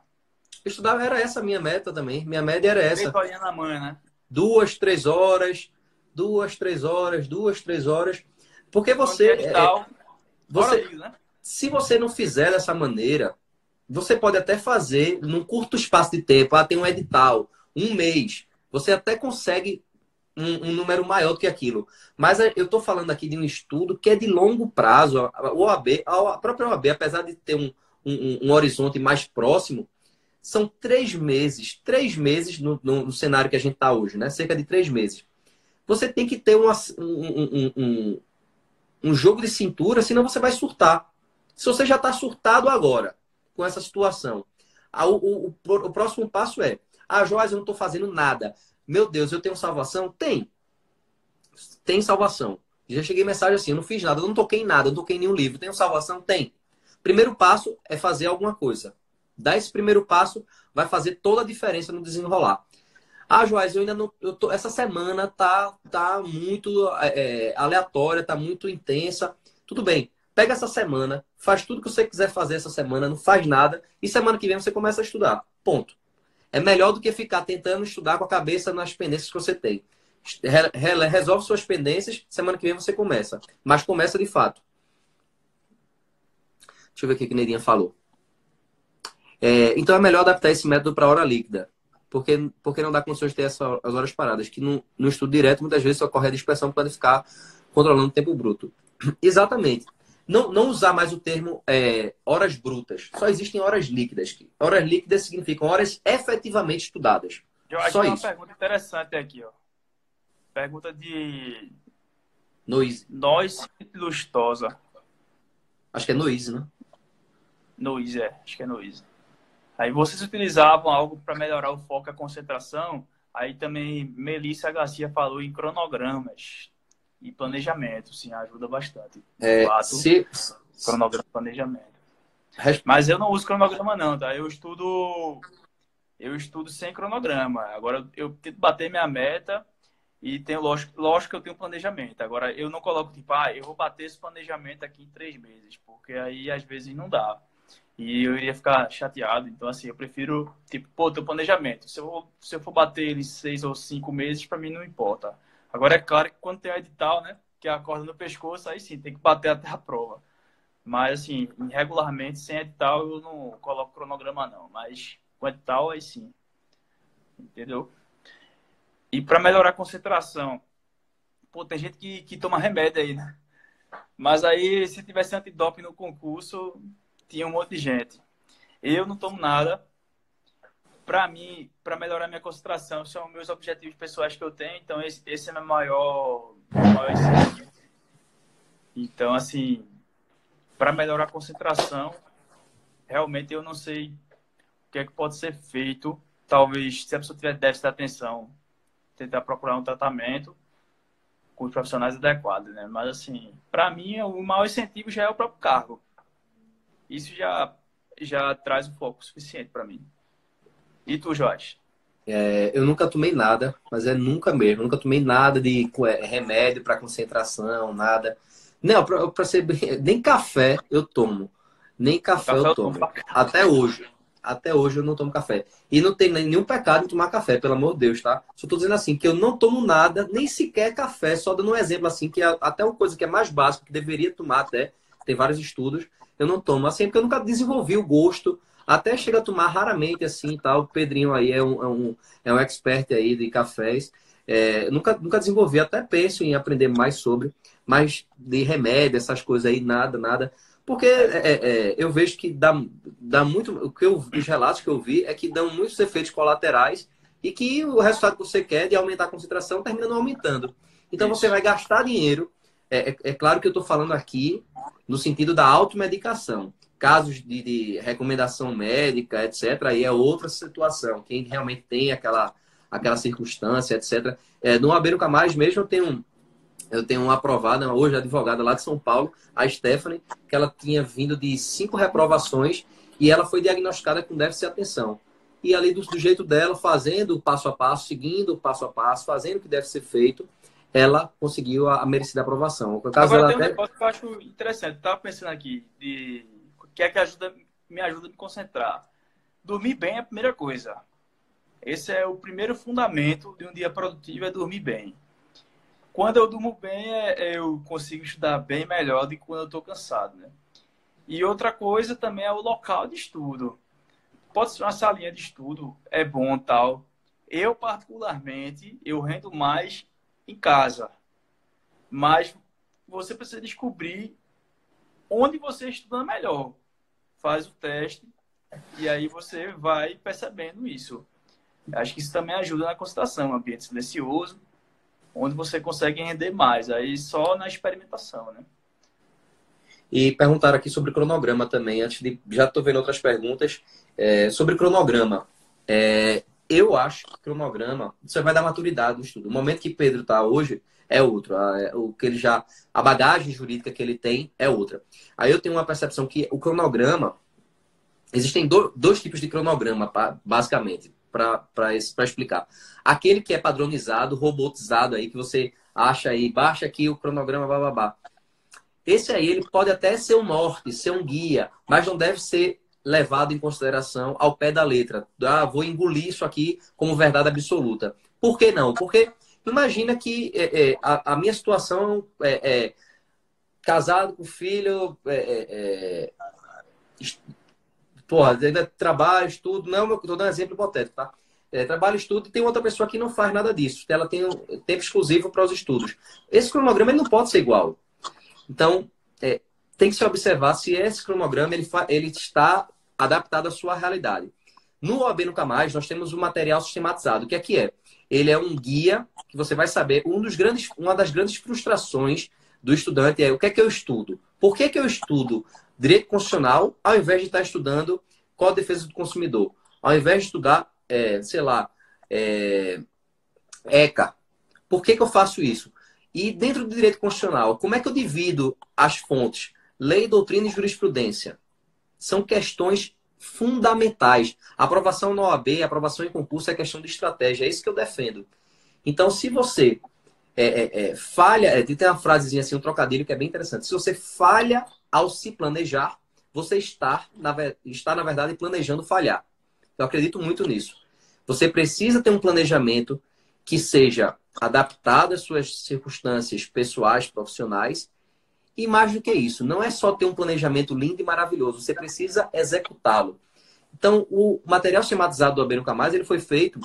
Eu estudava, era essa a minha meta também. Minha média era essa. na manhã, né? Duas, três horas, duas, três horas, duas, três horas. Porque você. É, é você né? Se você não fizer dessa maneira, você pode até fazer num curto espaço de tempo. Ah, tem um edital um mês, você até consegue um, um, número maior do que aquilo. Mas eu estou falando aqui de um estudo que é de longo prazo. O OAB, a própria OAB, apesar de ter um, um, um horizonte mais próximo, são três meses, três meses no, no, no cenário que a gente está hoje, né? Cerca de três meses. Você tem que ter uma, um, um, um jogo de cintura, senão você vai surtar. Se você já está surtado agora com essa situação, o, o, o, próximo passo é ah, Joás, eu não estou fazendo nada. Meu Deus, eu tenho salvação? Tem. Tem salvação. Já cheguei mensagem assim, eu não fiz nada, eu não toquei em nada, eu não toquei em nenhum livro. Tenho salvação? Tem. Primeiro passo é fazer alguma coisa. Dar esse primeiro passo vai fazer toda a diferença no desenrolar. Ah, Joás, eu ainda não. Eu tô, essa semana tá, tá muito é, é aleatória, tá muito intensa. Tudo bem. Pega essa semana, faz tudo que você quiser fazer essa semana, não faz nada, e semana que vem você começa a estudar. Ponto é melhor do que ficar tentando estudar com a cabeça nas pendências que você tem. Resolve suas pendências, semana que vem você começa. Mas começa de fato. Deixa eu ver o que a Neirinha falou. É, então é melhor adaptar esse método para hora líquida. Porque, porque não dá condições de ter essa, as horas paradas. Que no, no estudo direto, muitas vezes ocorre a dispersão para ficar controlando o tempo bruto. Exatamente. Não, não usar mais o termo é, horas brutas. Só existem horas líquidas. Horas líquidas significam horas efetivamente estudadas. Eu acho Só que isso. uma pergunta interessante aqui, ó. Pergunta de. Noise. Noise lustosa. Acho que é noise, né? Noise, é. Acho que é noise. Aí vocês utilizavam algo para melhorar o foco e a concentração. Aí também Melissa Garcia falou em cronogramas e planejamento, sim, ajuda bastante. É, fato, se... Cronograma planejamento. Mas eu não uso cronograma não, tá? Eu estudo eu estudo sem cronograma. Agora eu tento bater minha meta e tenho lógico, lógico que eu tenho planejamento. Agora eu não coloco tipo, ah, eu vou bater esse planejamento aqui em três meses, porque aí às vezes não dá. E eu iria ficar chateado. Então, assim, eu prefiro, tipo, pô, teu planejamento. Se eu, se eu for bater ele seis ou cinco meses, para mim não importa. Agora, é claro que quando tem o edital, né? Que é a corda no pescoço, aí sim, tem que bater até a prova. Mas, assim, regularmente, sem edital, eu não coloco cronograma, não. Mas com edital, aí sim. Entendeu? E para melhorar a concentração, pô, tem gente que, que toma remédio aí, né? Mas aí, se tivesse antidoping no concurso, tinha um monte de gente. Eu não tomo nada, para mim, para melhorar minha concentração, são meus objetivos pessoais que eu tenho. Então, esse, esse é meu maior, maior incentivo. Então, assim, para melhorar a concentração, realmente eu não sei o que é que pode ser feito talvez, se a pessoa tiver déficit de atenção, tentar procurar um tratamento com os profissionais adequados, né? Mas, assim, para mim, o maior incentivo já é o próprio cargo. Isso já, já traz um foco suficiente para mim. E tu, Jorge? É, eu nunca tomei nada, mas é nunca mesmo. Nunca tomei nada de é, remédio para concentração, nada. Não, para ser bem, nem café eu tomo. Nem café, café eu tomo. Eu Até hoje. Até hoje eu não tomo café. E não tem nenhum pecado em tomar café, pelo amor de Deus, tá? Só tô dizendo assim, que eu não tomo nada, nem sequer café, só dando um exemplo assim, que é até uma coisa que é mais básica, que deveria tomar até, tem vários estudos, eu não tomo. Assim, porque eu nunca desenvolvi o gosto até chega a tomar raramente assim tal. O Pedrinho aí é um, é um, é um expert aí de cafés. É, nunca, nunca desenvolvi, até penso em aprender mais sobre, mas de remédio, essas coisas aí, nada, nada. Porque é, é, é, eu vejo que dá, dá muito. O que eu, os relatos que eu vi é que dão muitos efeitos colaterais e que o resultado que você quer de aumentar a concentração termina não aumentando. Então Isso. você vai gastar dinheiro. É, é, é claro que eu estou falando aqui no sentido da automedicação casos de, de, recomendação médica, etc., aí é outra situação. Quem realmente tem aquela, aquela circunstância, etc. É, no Abeiro Camais mesmo eu tenho, eu tenho uma aprovada, hoje advogada lá de São Paulo, a Stephanie, que ela tinha vindo de cinco reprovações e ela foi diagnosticada com déficit de atenção. E ali do, do jeito dela, fazendo o passo a passo, seguindo o passo a passo, fazendo o que deve ser feito, ela conseguiu a, a merecida aprovação. Caso, Agora tem um até... negócio que eu acho interessante. Estava pensando aqui de que é que ajuda, me ajuda a me concentrar? Dormir bem é a primeira coisa. Esse é o primeiro fundamento de um dia produtivo, é dormir bem. Quando eu durmo bem, é, eu consigo estudar bem melhor do que quando eu estou cansado, né? E outra coisa também é o local de estudo. Pode ser uma salinha de estudo, é bom tal. Eu, particularmente, eu rendo mais em casa. Mas você precisa descobrir onde você estuda melhor faz o teste e aí você vai percebendo isso. Acho que isso também ajuda na concentração, um ambiente silencioso, onde você consegue render mais, aí só na experimentação, né? E perguntaram aqui sobre cronograma também, antes de. Já estou vendo outras perguntas. É, sobre cronograma. É, eu acho que cronograma, você vai dar maturidade no estudo. O momento que Pedro está hoje, é outro. A, o que ele já, a bagagem jurídica que ele tem é outra. Aí eu tenho uma percepção que o cronograma, existem do, dois tipos de cronograma, basicamente, para explicar. Aquele que é padronizado, robotizado aí, que você acha aí, baixa aqui o cronograma, babá. Esse aí, ele pode até ser um norte, ser um guia, mas não deve ser levado em consideração ao pé da letra. Ah, vou engolir isso aqui como verdade absoluta. Por que não? Porque Imagina que é, é, a, a, minha situação é, é casado com filho, é, é, porra, trabalho, estudo, não, estou dando um exemplo hipotético, tá? É, trabalho, estudo, e tem outra pessoa que não faz nada disso. Ela tem um tempo exclusivo para os estudos. Esse cronograma ele não pode ser igual. Então, é, tem que se observar se esse cronograma ele, ele está adaptado à sua realidade. No OAB Nunca Mais, nós temos um material sistematizado. O que é que é? Ele é um guia que você vai saber. Um dos grandes, uma das grandes frustrações do estudante é o que é que eu estudo? Por que, que eu estudo direito constitucional ao invés de estar estudando qual a defesa do consumidor? Ao invés de estudar, é, sei lá, é, ECA. Por que, que eu faço isso? E dentro do direito constitucional, como é que eu divido as fontes? Lei, doutrina e jurisprudência. São questões fundamentais. Aprovação na OAB, aprovação em concurso é questão de estratégia, é isso que eu defendo. Então, se você é, é, é, falha, é, tem uma frasezinha assim, um trocadilho que é bem interessante. Se você falha ao se planejar, você está na, está, na verdade, planejando falhar. Eu acredito muito nisso. Você precisa ter um planejamento que seja adaptado às suas circunstâncias pessoais, profissionais e mais do que isso, não é só ter um planejamento lindo e maravilhoso, você precisa executá-lo. Então, o material sistematizado do Abeiro Camais, ele foi feito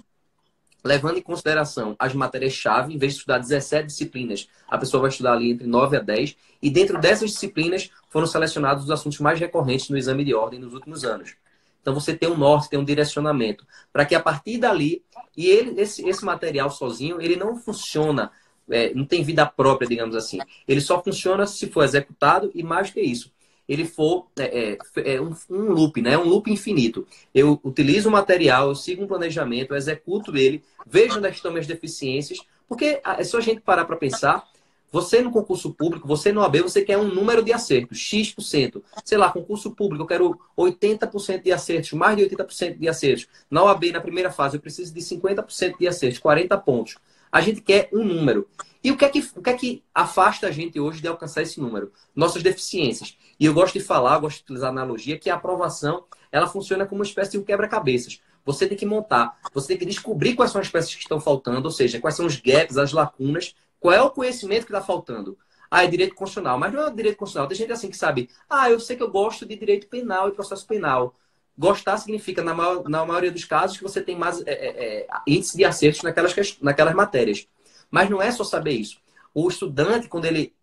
levando em consideração as matérias-chave, em vez de estudar 17 disciplinas, a pessoa vai estudar ali entre 9 a 10, e dentro dessas disciplinas foram selecionados os assuntos mais recorrentes no exame de ordem nos últimos anos. Então você tem um norte, tem um direcionamento, para que a partir dali, e ele, esse, esse material sozinho, ele não funciona é, não tem vida própria, digamos assim. Ele só funciona se for executado e mais que isso. ele for é, é, é um, um, loop, né? Um loop infinito. Eu utilizo o material, eu sigo um planejamento, executo ele, vejo onde estão minhas deficiências, porque é só a gente parar para pensar. Você no concurso público, você no AB, você quer um número de acertos, X%. Sei lá, concurso público, eu quero 80% de acertos, mais de 80% de acertos. Na OAB, na primeira fase, eu preciso de 50% de acertos, 40 pontos. A gente quer um número. E o que, é que, o que é que afasta a gente hoje de alcançar esse número? Nossas deficiências. E eu gosto de falar, gosto de utilizar a analogia, que a aprovação ela funciona como uma espécie de um quebra-cabeças. Você tem que montar, você tem que descobrir quais são as peças que estão faltando, ou seja, quais são os gaps, as lacunas, qual é o conhecimento que está faltando. Ah, é direito constitucional. Mas não é direito constitucional. Tem gente assim que sabe, ah, eu sei que eu gosto de direito penal e processo penal. Gostar significa, na, maior, na maioria dos casos, que você tem mais é, é, é índice de acertos naquelas, naquelas matérias. Mas não é só saber isso. O estudante, quando ele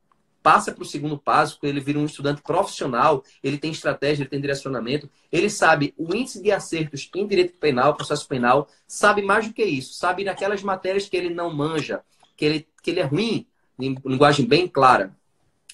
passa para o segundo passo, quando ele vira um estudante profissional, ele tem estratégia, ele tem direcionamento, ele sabe o índice de acertos em direito penal, processo penal, sabe mais do que isso, sabe naquelas matérias que ele não manja, que ele, que ele é ruim, em linguagem bem clara.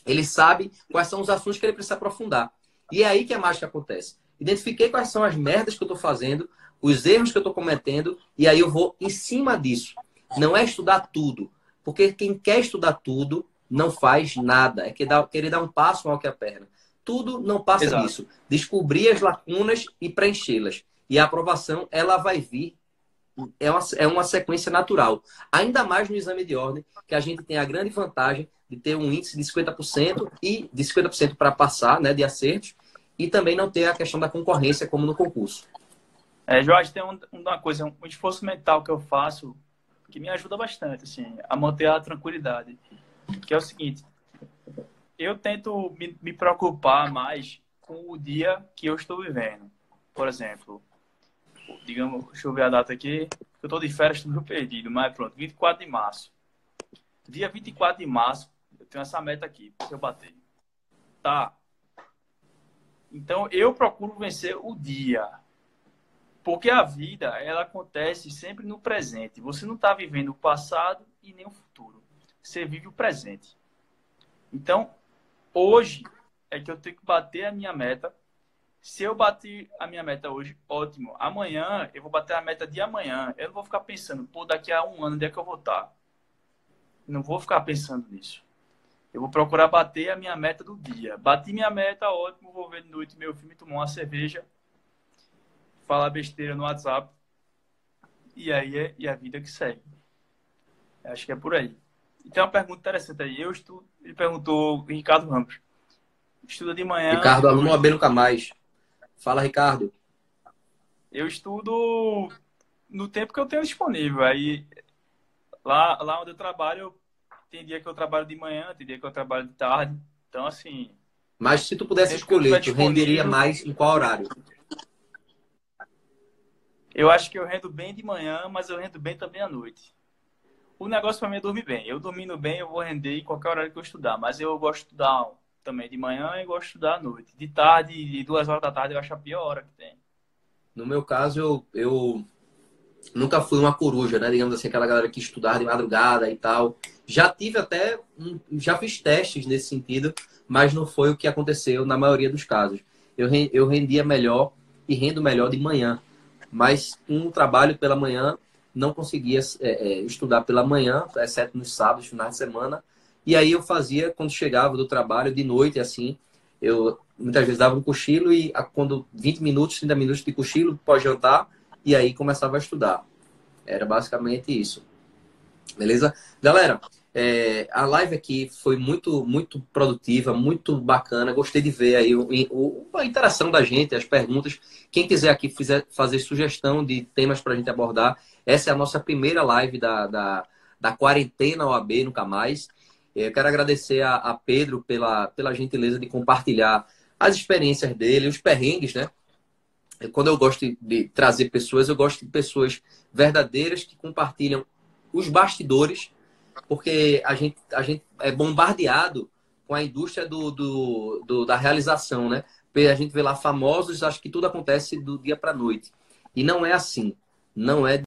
Ele sabe quais são os assuntos que ele precisa aprofundar. E é aí que a mágica acontece. Identifiquei quais são as merdas que eu estou fazendo, os erros que eu estou cometendo, e aí eu vou em cima disso. Não é estudar tudo. Porque quem quer estudar tudo não faz nada. É querer dar um passo maior que a perna. Tudo não passa Exato. disso. Descobrir as lacunas e preenchê-las. E a aprovação, ela vai vir. É uma, é uma sequência natural. Ainda mais no exame de ordem, que a gente tem a grande vantagem de ter um índice de 50% e de 50% para passar, né, de acertos, e também não ter a questão da concorrência como no concurso. É, Jorge, tem um, uma coisa, um esforço mental que eu faço que me ajuda bastante, assim, a manter a tranquilidade. Que é o seguinte, eu tento me, me preocupar mais com o dia que eu estou vivendo. Por exemplo, digamos, deixa eu ver a data aqui, eu estou de férias, estou perdido, mas pronto, 24 de março. Dia 24 de março, eu tenho essa meta aqui, se eu bater. Tá. Então, eu procuro vencer o dia. Porque a vida, ela acontece sempre no presente. Você não está vivendo o passado e nem o futuro. Você vive o presente. Então, hoje é que eu tenho que bater a minha meta. Se eu bater a minha meta hoje, ótimo. Amanhã eu vou bater a meta de amanhã. Eu não vou ficar pensando, pô, daqui a um ano onde é que eu vou estar. Não vou ficar pensando nisso. Eu vou procurar bater a minha meta do dia. Bati minha meta, ótimo. Vou ver de noite meu filme, tomar uma cerveja falar besteira no WhatsApp. E aí é e a vida que segue. Acho que é por aí. E tem uma pergunta interessante aí. Eu estudo, ele perguntou, Ricardo Ramos. Estuda de manhã. Ricardo, aluno AB nunca mais. Fala, Ricardo. Eu estudo no tempo que eu tenho disponível. Aí, lá, lá onde eu trabalho, tem dia que eu trabalho de manhã, tem dia que eu trabalho de tarde. Então, assim. Mas se tu pudesse escolher, tu renderia mais em qual horário? Eu acho que eu rendo bem de manhã, mas eu rendo bem também à noite. O negócio para mim é dormir bem. Eu dormindo bem, eu vou render em qualquer horário que eu estudar. Mas eu gosto de estudar também de manhã e gosto de estudar à noite. De tarde, de duas horas da tarde, eu acho a pior hora que tem. No meu caso, eu, eu nunca fui uma coruja, né? Digamos assim, aquela galera que estudava de madrugada e tal. Já tive até, já fiz testes nesse sentido, mas não foi o que aconteceu na maioria dos casos. Eu, eu rendia melhor e rendo melhor de manhã mas um trabalho pela manhã não conseguia é, é, estudar pela manhã, exceto nos sábados, finais de semana. E aí eu fazia quando chegava do trabalho de noite, assim, eu muitas vezes dava um cochilo e quando 20 minutos, 30 minutos de cochilo pós jantar e aí começava a estudar. Era basicamente isso. Beleza? Galera, é, a live aqui foi muito, muito produtiva, muito bacana. Gostei de ver aí o, o, a interação da gente, as perguntas. Quem quiser aqui fizer, fazer sugestão de temas para a gente abordar, essa é a nossa primeira live da, da, da quarentena OAB Nunca Mais. Eu quero agradecer a, a Pedro pela, pela gentileza de compartilhar as experiências dele, os perrengues, né? Quando eu gosto de trazer pessoas, eu gosto de pessoas verdadeiras que compartilham os bastidores porque a gente, a gente é bombardeado com a indústria do, do, do da realização, né? A gente vê lá famosos, acho que tudo acontece do dia para noite. E não é assim. Não é